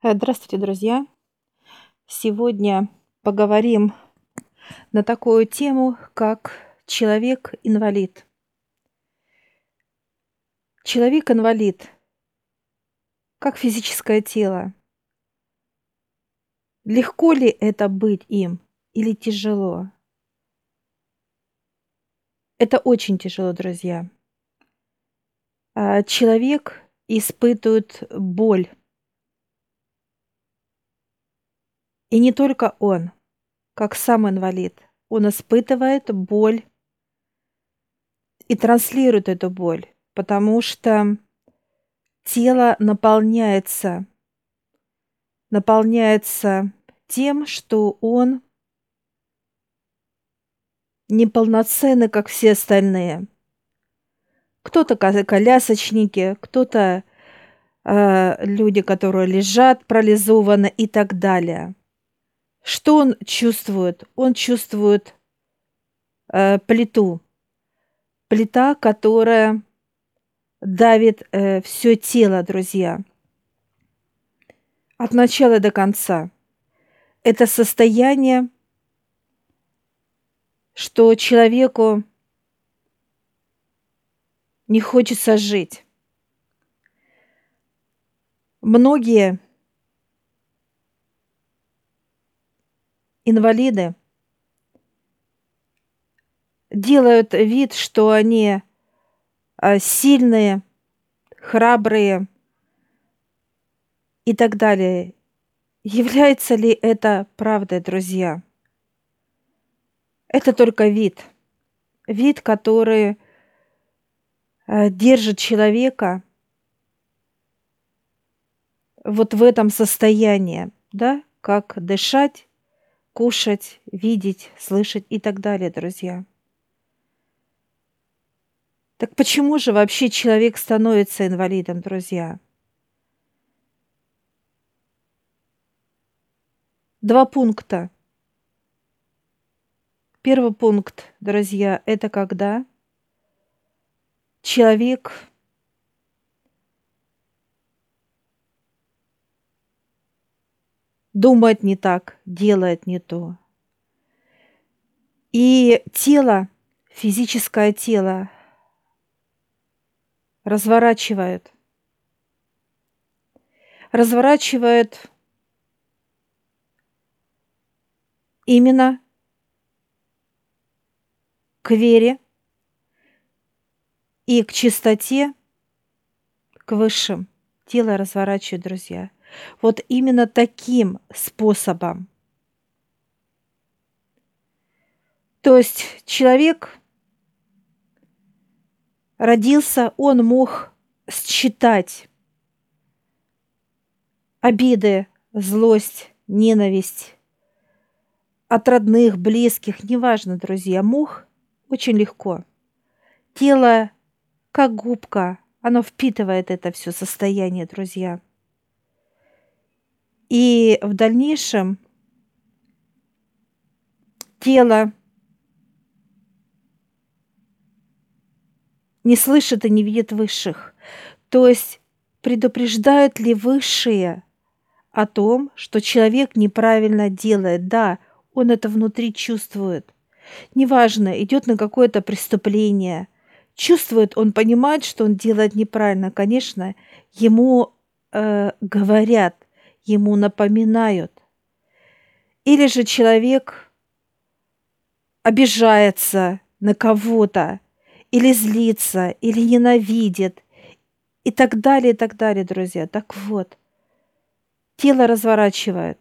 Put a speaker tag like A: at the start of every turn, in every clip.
A: Э, Здравствуйте, друзья! Сегодня поговорим на такую тему, как человек-инвалид. Человек-инвалид, как физическое тело. Легко ли это быть им или тяжело? Это очень тяжело, друзья. А, Человек испытывает боль. И не только он, как сам инвалид. Он испытывает боль и транслирует эту боль, потому что тело наполняется, наполняется тем, что он неполноценный, как все остальные. Кто-то колясочники, кто-то э, люди, которые лежат парализованы и так далее. Что он чувствует? Он чувствует э, плиту. Плита, которая давит э, все тело, друзья. От начала до конца. Это состояние, что человеку не хочется жить. Многие инвалиды делают вид, что они а, сильные, храбрые и так далее. Является ли это правдой, друзья? Это только вид. Вид, который э, держит человека вот в этом состоянии, да, как дышать, кушать, видеть, слышать и так далее, друзья. Так почему же вообще человек становится инвалидом, друзья? Два пункта. Первый пункт, друзья, это когда человек думает не так, делает не то. И тело, физическое тело разворачивает. Разворачивает именно к вере и к чистоте, к высшим. Тело разворачивает, друзья. Вот именно таким способом. То есть человек родился, он мог считать обиды, злость, ненависть от родных, близких, неважно, друзья, мог очень легко. Тело, как губка, оно впитывает это все состояние, друзья. И в дальнейшем тело не слышит и не видит высших. То есть предупреждают ли высшие о том, что человек неправильно делает? Да, он это внутри чувствует. Неважно, идет на какое-то преступление. Чувствует, он понимает, что он делает неправильно. Конечно, ему э, говорят, ему напоминают. Или же человек обижается на кого-то, или злится, или ненавидит, и так далее, и так далее, друзья. Так вот, тело разворачивает.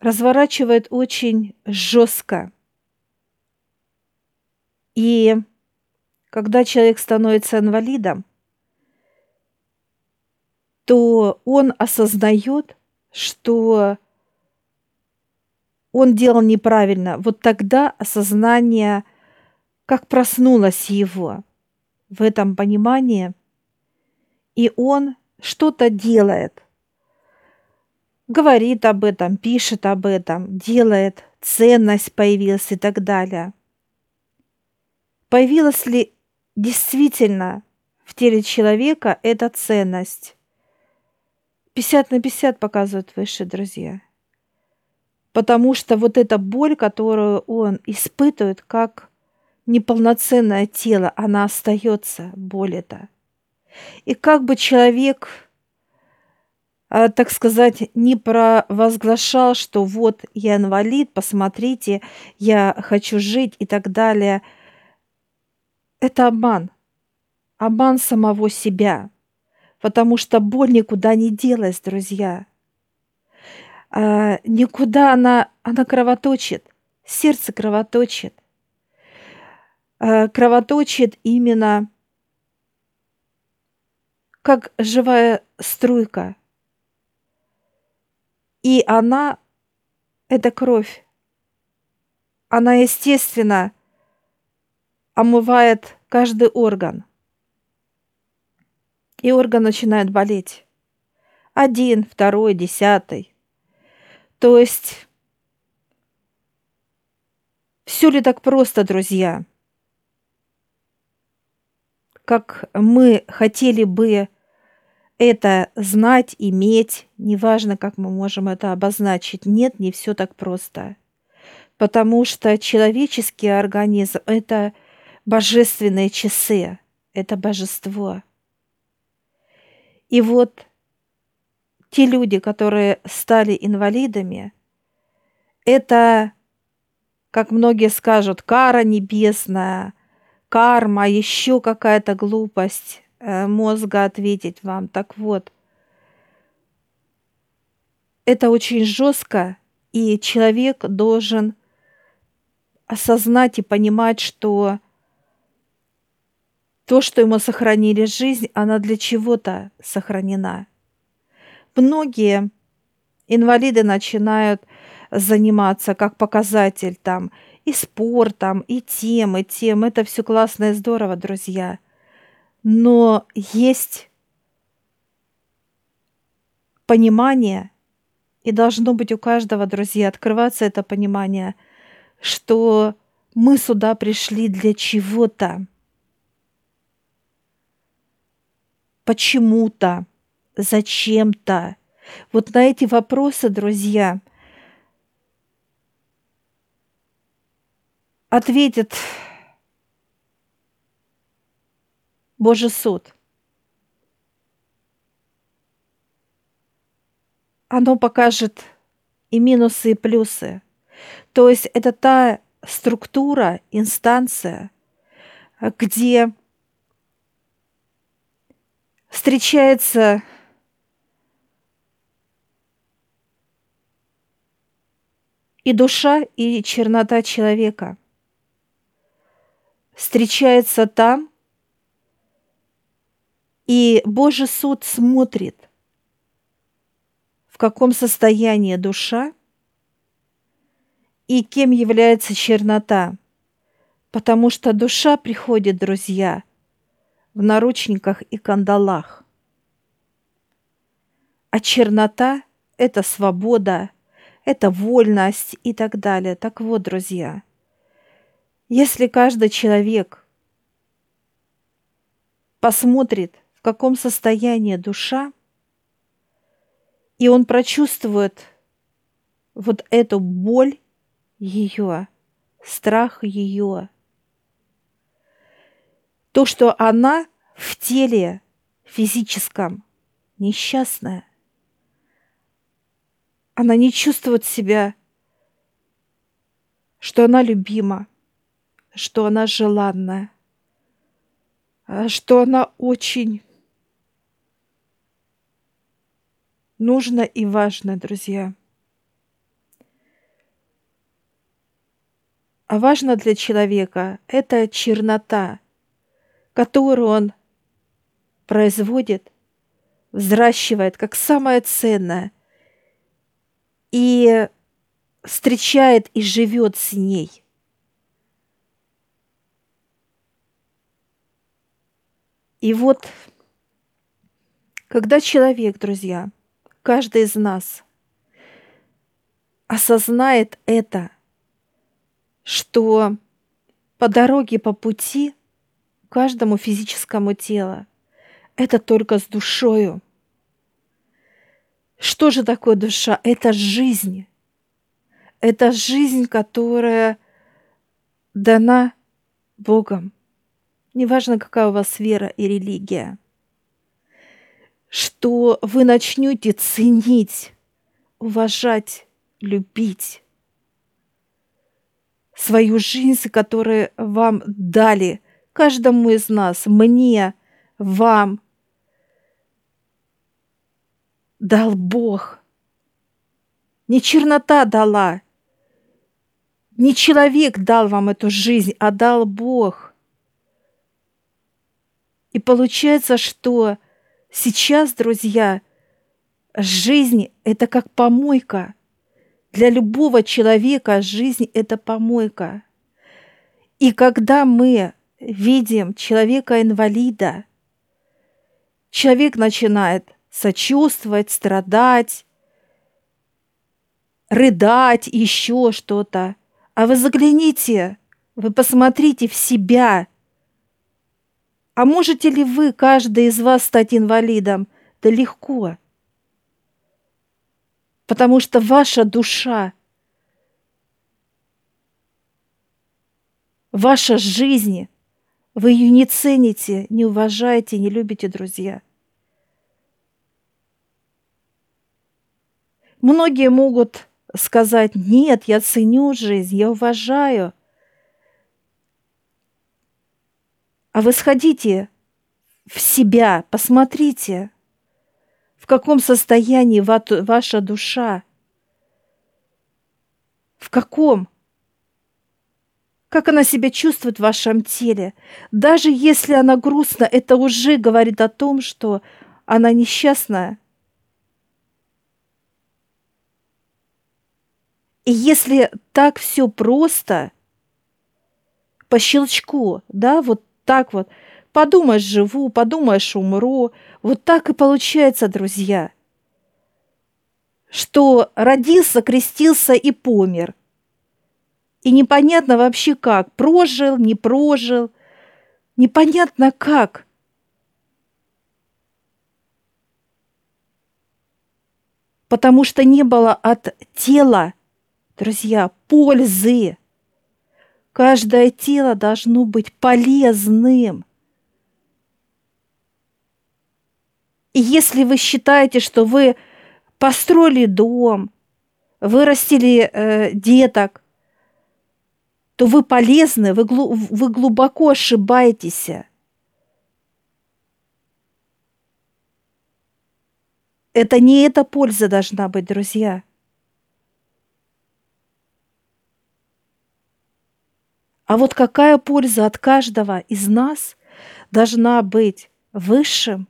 A: Разворачивает очень жестко. И когда человек становится инвалидом, то он осознает, что он делал неправильно. Вот тогда осознание, как проснулось его в этом понимании, и он что-то делает, говорит об этом, пишет об этом, делает, ценность появилась и так далее. Появилась ли действительно в теле человека эта ценность? 50 на 50 показывают высшие друзья. Потому что вот эта боль, которую он испытывает как неполноценное тело, она остается, боль эта. И как бы человек, а, так сказать, не провозглашал, что вот я инвалид, посмотрите, я хочу жить и так далее, это обман. Обман самого себя. Потому что боль никуда не делась, друзья. А, никуда она, она кровоточит. Сердце кровоточит. А, кровоточит именно как живая струйка. И она, это кровь, она, естественно, омывает каждый орган. И орган начинает болеть. Один, второй, десятый. То есть, все ли так просто, друзья? Как мы хотели бы это знать, иметь, неважно, как мы можем это обозначить. Нет, не все так просто. Потому что человеческий организм – это божественные часы, это божество. И вот те люди, которые стали инвалидами, это, как многие скажут, кара небесная, карма, еще какая-то глупость. Э, мозга ответить вам. Так вот, это очень жестко, и человек должен осознать и понимать, что то, что ему сохранили жизнь, она для чего-то сохранена. Многие инвалиды начинают заниматься как показатель там и спортом, и тем, и тем. Это все классно и здорово, друзья но есть понимание, и должно быть у каждого, друзья, открываться это понимание, что мы сюда пришли для чего-то, почему-то, зачем-то. Вот на эти вопросы, друзья, ответит Божий суд. Оно покажет и минусы, и плюсы. То есть это та структура, инстанция, где встречается и душа, и чернота человека. Встречается там, и Божий суд смотрит, в каком состоянии душа и кем является чернота. Потому что душа приходит, друзья, в наручниках и кандалах. А чернота – это свобода, это вольность и так далее. Так вот, друзья, если каждый человек посмотрит – каком состоянии душа, и он прочувствует вот эту боль ее, страх ее, то, что она в теле физическом несчастная, она не чувствует себя, что она любима, что она желанная, что она очень нужно и важно, друзья. А важно для человека – это чернота, которую он производит, взращивает как самое ценное и встречает и живет с ней. И вот, когда человек, друзья, каждый из нас осознает это, что по дороге, по пути каждому физическому телу это только с душою. Что же такое душа? Это жизнь. Это жизнь, которая дана Богом. Неважно, какая у вас вера и религия. Что вы начнете ценить, уважать, любить свою жизнь, которую вам дали, каждому из нас, мне, вам, дал Бог. Не чернота дала, не человек дал вам эту жизнь, а дал Бог. И получается, что сейчас, друзья, жизнь – это как помойка. Для любого человека жизнь – это помойка. И когда мы видим человека-инвалида, человек начинает сочувствовать, страдать, рыдать, еще что-то. А вы загляните, вы посмотрите в себя. А можете ли вы, каждый из вас, стать инвалидом? Да легко. Потому что ваша душа, ваша жизнь, вы ее не цените, не уважаете, не любите, друзья. Многие могут сказать, нет, я ценю жизнь, я уважаю. А вы сходите в себя, посмотрите, в каком состоянии ваша душа, в каком, как она себя чувствует в вашем теле. Даже если она грустна, это уже говорит о том, что она несчастная – И если так все просто, по щелчку, да, вот так вот, подумаешь, живу, подумаешь, умру, вот так и получается, друзья, что родился, крестился и помер. И непонятно вообще как, прожил, не прожил, непонятно как. Потому что не было от тела Друзья, пользы. Каждое тело должно быть полезным. И если вы считаете, что вы построили дом, вырастили э, деток, то вы полезны, вы, вы глубоко ошибаетесь. Это не эта польза должна быть, друзья. А вот какая польза от каждого из нас должна быть высшим?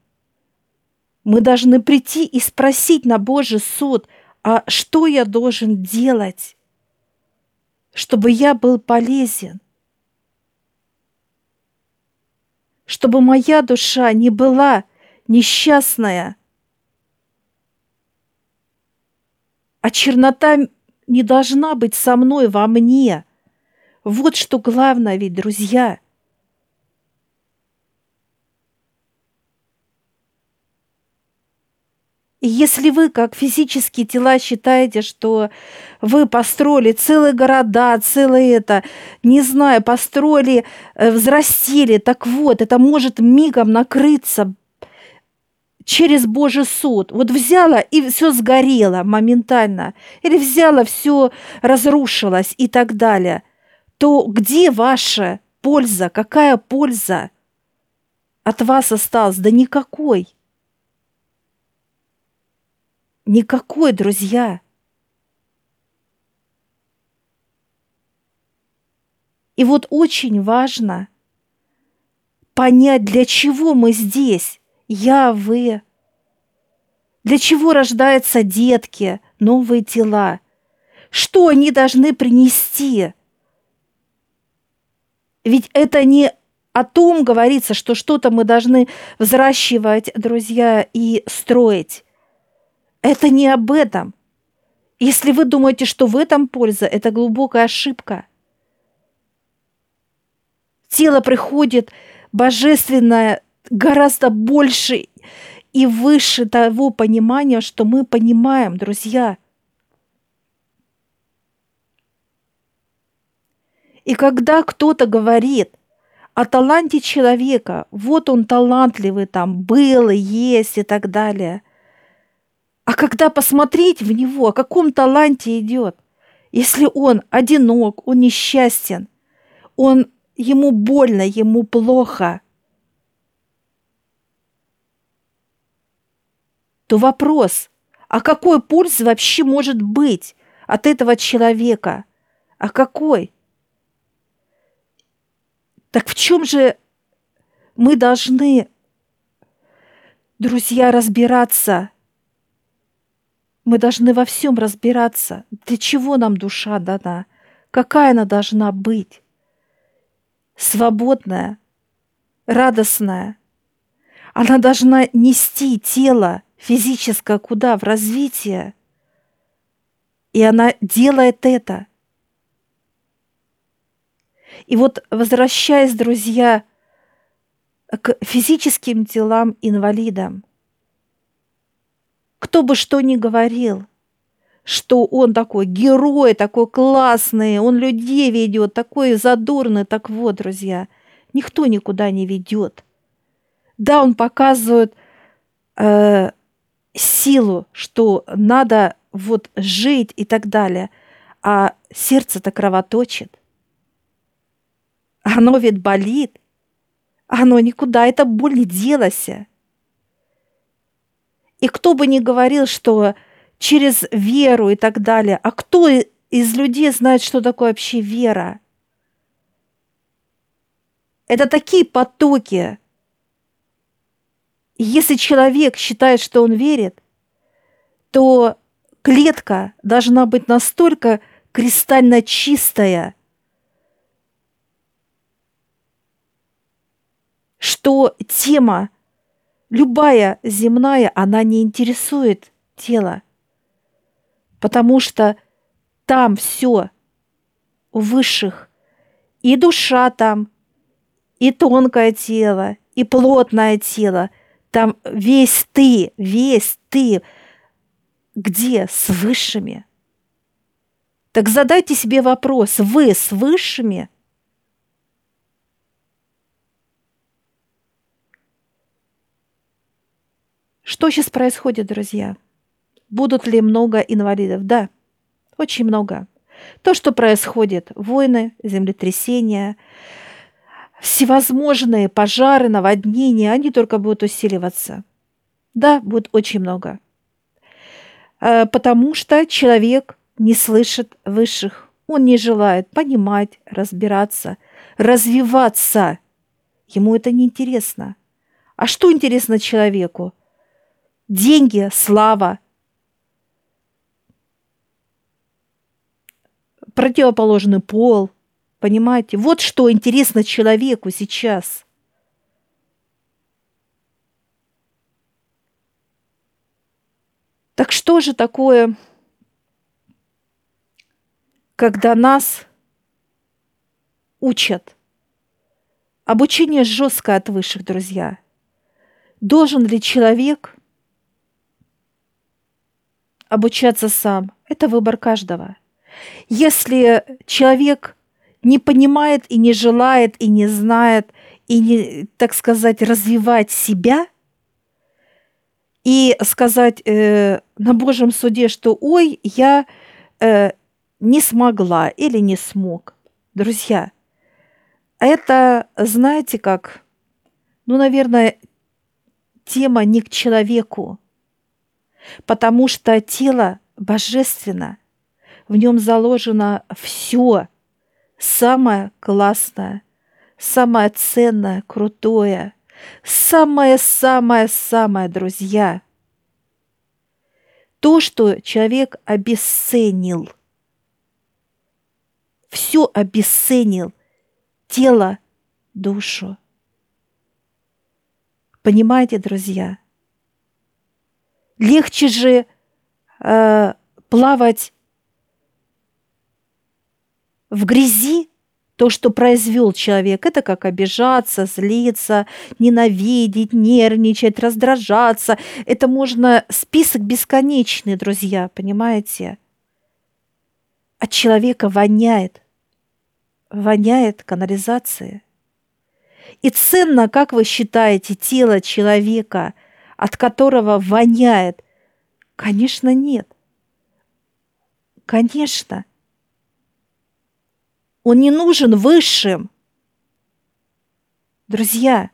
A: Мы должны прийти и спросить на Божий суд, а что я должен делать, чтобы я был полезен? Чтобы моя душа не была несчастная, а чернота не должна быть со мной во мне – вот что главное ведь, друзья. Если вы, как физические тела, считаете, что вы построили целые города, целые это, не знаю, построили, э, взрастили, так вот, это может мигом накрыться через Божий суд. Вот взяла и все сгорело моментально. Или взяла, все разрушилось и так далее то где ваша польза? Какая польза от вас осталась? Да никакой. Никакой, друзья. И вот очень важно понять, для чего мы здесь, я, вы. Для чего рождаются детки, новые тела? Что они должны принести – ведь это не о том говорится, что что-то мы должны взращивать, друзья, и строить. Это не об этом. Если вы думаете, что в этом польза, это глубокая ошибка. Тело приходит божественное гораздо больше и выше того понимания, что мы понимаем, друзья. И когда кто-то говорит о таланте человека, вот он талантливый там был, есть и так далее, а когда посмотреть в него, о каком таланте идет, если он одинок, он несчастен, он, ему больно, ему плохо, то вопрос, а какой пульс вообще может быть от этого человека? А какой? Так в чем же мы должны, друзья, разбираться – мы должны во всем разбираться. Для чего нам душа дана? Какая она должна быть? Свободная, радостная. Она должна нести тело физическое куда? В развитие. И она делает это. И вот возвращаясь, друзья, к физическим телам инвалидам, кто бы что ни говорил, что он такой герой, такой классный, он людей ведет, такой задорный, так вот, друзья, никто никуда не ведет. Да, он показывает э, силу, что надо вот жить и так далее, а сердце-то кровоточит. Оно ведь болит, оно никуда, эта боль не делась. И кто бы ни говорил, что через веру и так далее, а кто из людей знает, что такое вообще вера? Это такие потоки. Если человек считает, что он верит, то клетка должна быть настолько кристально чистая, что тема любая земная, она не интересует тело, потому что там все у высших, и душа там, и тонкое тело, и плотное тело, там весь ты, весь ты, где с высшими? Так задайте себе вопрос, вы с высшими – Что сейчас происходит, друзья? Будут ли много инвалидов? Да, очень много. То, что происходит, войны, землетрясения, всевозможные пожары, наводнения, они только будут усиливаться. Да, будет очень много. Э, потому что человек не слышит высших. Он не желает понимать, разбираться, развиваться. Ему это не интересно. А что интересно человеку? Деньги, слава. Противоположный пол. Понимаете? Вот что интересно человеку сейчас. Так что же такое, когда нас учат? Обучение жесткое от высших, друзья. Должен ли человек обучаться сам. Это выбор каждого. Если человек не понимает и не желает и не знает и не, так сказать, развивать себя и сказать э, на Божьем суде, что ой, я э, не смогла или не смог. Друзья, это, знаете как, ну, наверное, тема не к человеку, потому что тело божественно, в нем заложено все самое классное, самое ценное, крутое, самое-самое-самое, друзья. То, что человек обесценил, все обесценил, тело, душу. Понимаете, друзья? Легче же э, плавать в грязи, то, что произвел человек, это как обижаться, злиться, ненавидеть, нервничать, раздражаться. Это можно список бесконечный, друзья, понимаете? От человека воняет. Воняет канализация. И ценно, как вы считаете, тело человека, от которого воняет? Конечно, нет. Конечно. Он не нужен высшим. Друзья,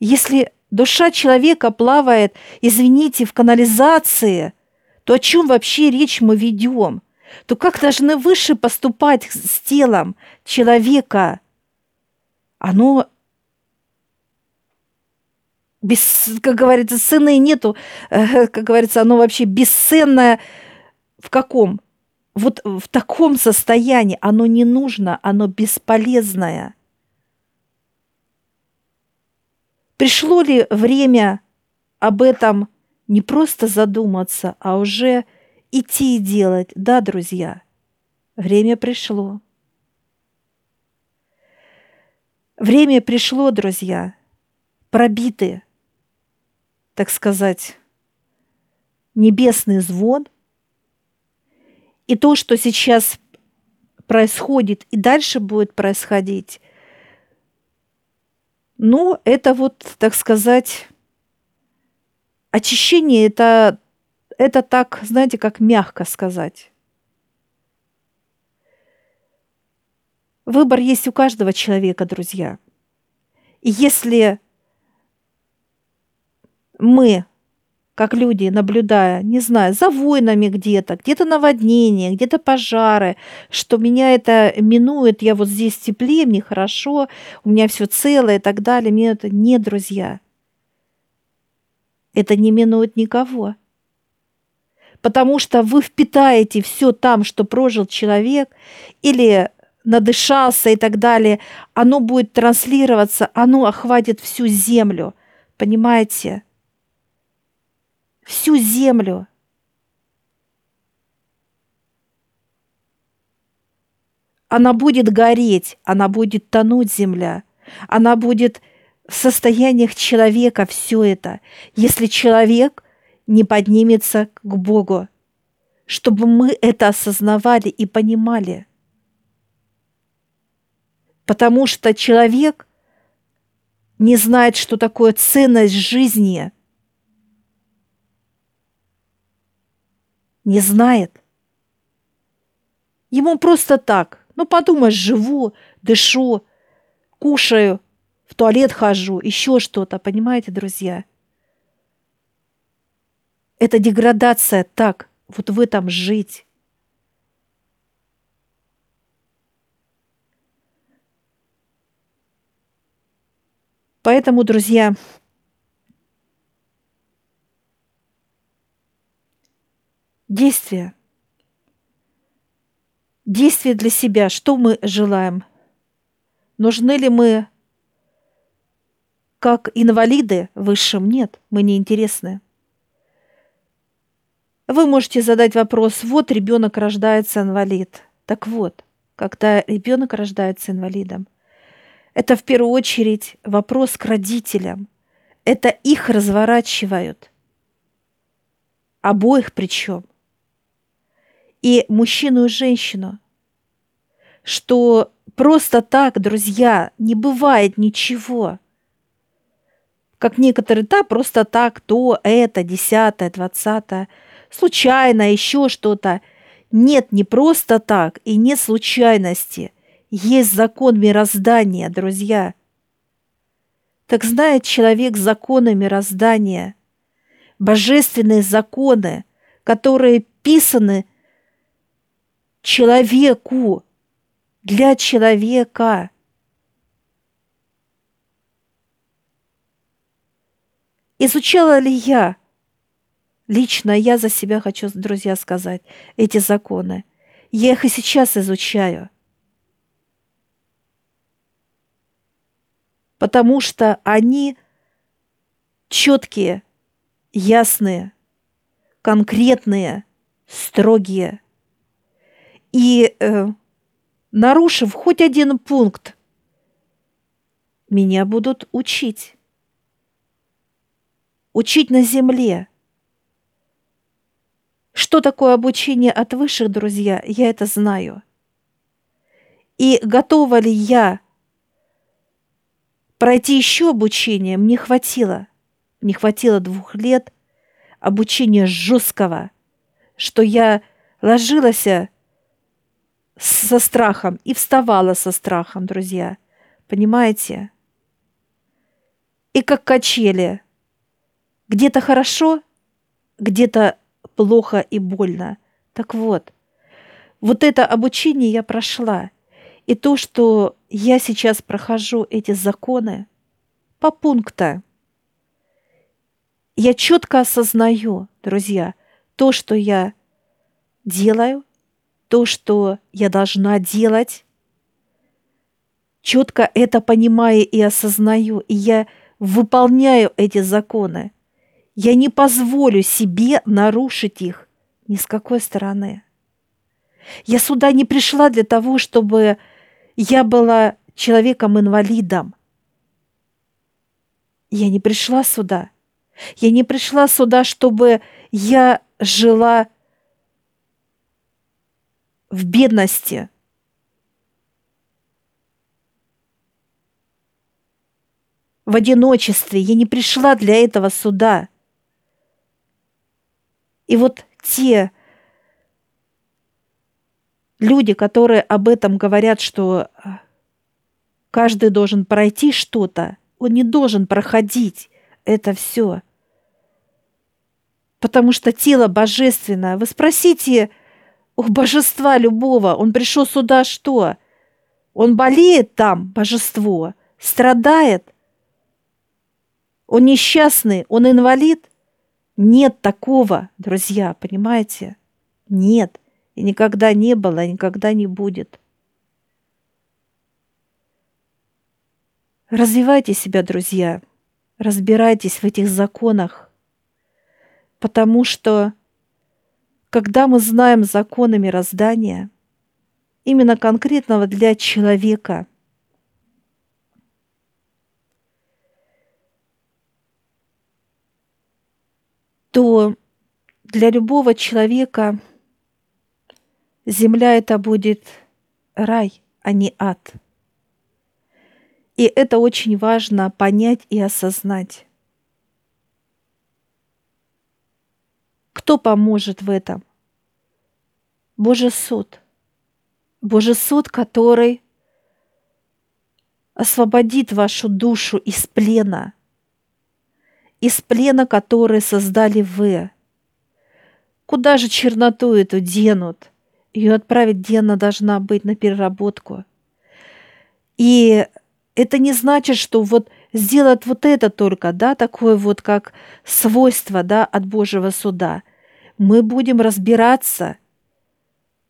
A: если душа человека плавает, извините, в канализации, то о чем вообще речь мы ведем? То как должны выше поступать с телом человека? Оно без, как говорится, цены нету, э, как говорится, оно вообще бесценное в каком? вот в таком состоянии оно не нужно, оно бесполезное. Пришло ли время об этом не просто задуматься, а уже идти и делать? Да, друзья, время пришло. Время пришло, друзья, пробиты, так сказать, небесный звон – и то, что сейчас происходит и дальше будет происходить, ну, это вот, так сказать, очищение, это, это так, знаете, как мягко сказать. Выбор есть у каждого человека, друзья. И если мы как люди, наблюдая, не знаю, за войнами где-то, где-то наводнения, где-то пожары, что меня это минует, я вот здесь теплее, мне хорошо, у меня все целое и так далее. Мне это не друзья. Это не минует никого. Потому что вы впитаете все там, что прожил человек, или надышался и так далее, оно будет транслироваться, оно охватит всю землю. Понимаете? Всю землю. Она будет гореть, она будет тонуть земля, она будет в состояниях человека все это, если человек не поднимется к Богу, чтобы мы это осознавали и понимали. Потому что человек не знает, что такое ценность жизни – Не знает. Ему просто так. Ну, подумаешь, живу, дышу, кушаю, в туалет хожу, еще что-то, понимаете, друзья? Это деградация так, вот в этом жить. Поэтому, друзья, Действие. Действие для себя. Что мы желаем? Нужны ли мы как инвалиды высшим? Нет, мы не интересны. Вы можете задать вопрос, вот ребенок рождается инвалид. Так вот, когда ребенок рождается инвалидом, это в первую очередь вопрос к родителям. Это их разворачивают. Обоих причем – и мужчину и женщину, что просто так, друзья, не бывает ничего. Как некоторые, да, просто так, то, это, десятое, двадцатое, случайно, еще что-то. Нет, не просто так и не случайности. Есть закон мироздания, друзья. Так знает человек законы мироздания, божественные законы, которые писаны – человеку, для человека. Изучала ли я, лично я за себя хочу, друзья, сказать, эти законы? Я их и сейчас изучаю. Потому что они четкие, ясные, конкретные, строгие – и э, нарушив хоть один пункт, меня будут учить. Учить на земле. Что такое обучение от высших, друзья, я это знаю. И готова ли я пройти еще обучение? Мне хватило. Не хватило двух лет обучения жесткого, что я ложилась со страхом и вставала со страхом, друзья. Понимаете? И как качели. Где-то хорошо, где-то плохо и больно. Так вот, вот это обучение я прошла. И то, что я сейчас прохожу эти законы по пунктам, я четко осознаю, друзья, то, что я делаю, то, что я должна делать, четко это понимаю и осознаю, и я выполняю эти законы. Я не позволю себе нарушить их ни с какой стороны. Я сюда не пришла для того, чтобы я была человеком-инвалидом. Я не пришла сюда. Я не пришла сюда, чтобы я жила в бедности. В одиночестве. Я не пришла для этого суда. И вот те люди, которые об этом говорят, что а, каждый должен пройти что-то, он не должен проходить это все. Потому что тело божественное. Вы спросите, у божества любого, он пришел сюда что? Он болеет там, божество, страдает. Он несчастный, он инвалид. Нет такого, друзья, понимаете? Нет. И никогда не было, и никогда не будет. Развивайте себя, друзья. Разбирайтесь в этих законах. Потому что когда мы знаем законы мироздания, именно конкретного для человека, то для любого человека земля это будет рай, а не ад. И это очень важно понять и осознать. Кто поможет в этом? Божий суд. Божий суд, который освободит вашу душу из плена, из плена, который создали вы. Куда же черноту эту денут? Ее отправить денно должна быть на переработку. И это не значит, что вот сделать вот это только, да, такое вот как свойство, да, от Божьего суда – мы будем разбираться,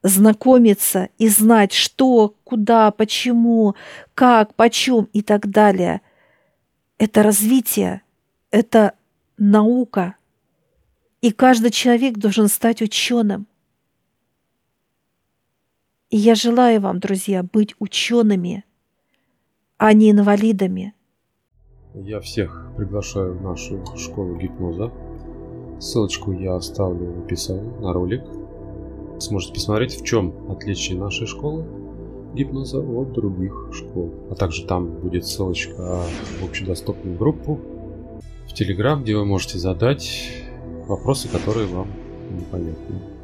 A: знакомиться и знать, что, куда, почему, как, почем и так далее. Это развитие, это наука. И каждый человек должен стать ученым. И я желаю вам, друзья, быть учеными, а не инвалидами.
B: Я всех приглашаю в нашу школу гипноза. Ссылочку я оставлю в описании на ролик. Сможете посмотреть, в чем отличие нашей школы гипноза от других школ. А также там будет ссылочка в общедоступную группу в Телеграм, где вы можете задать вопросы, которые вам непонятны.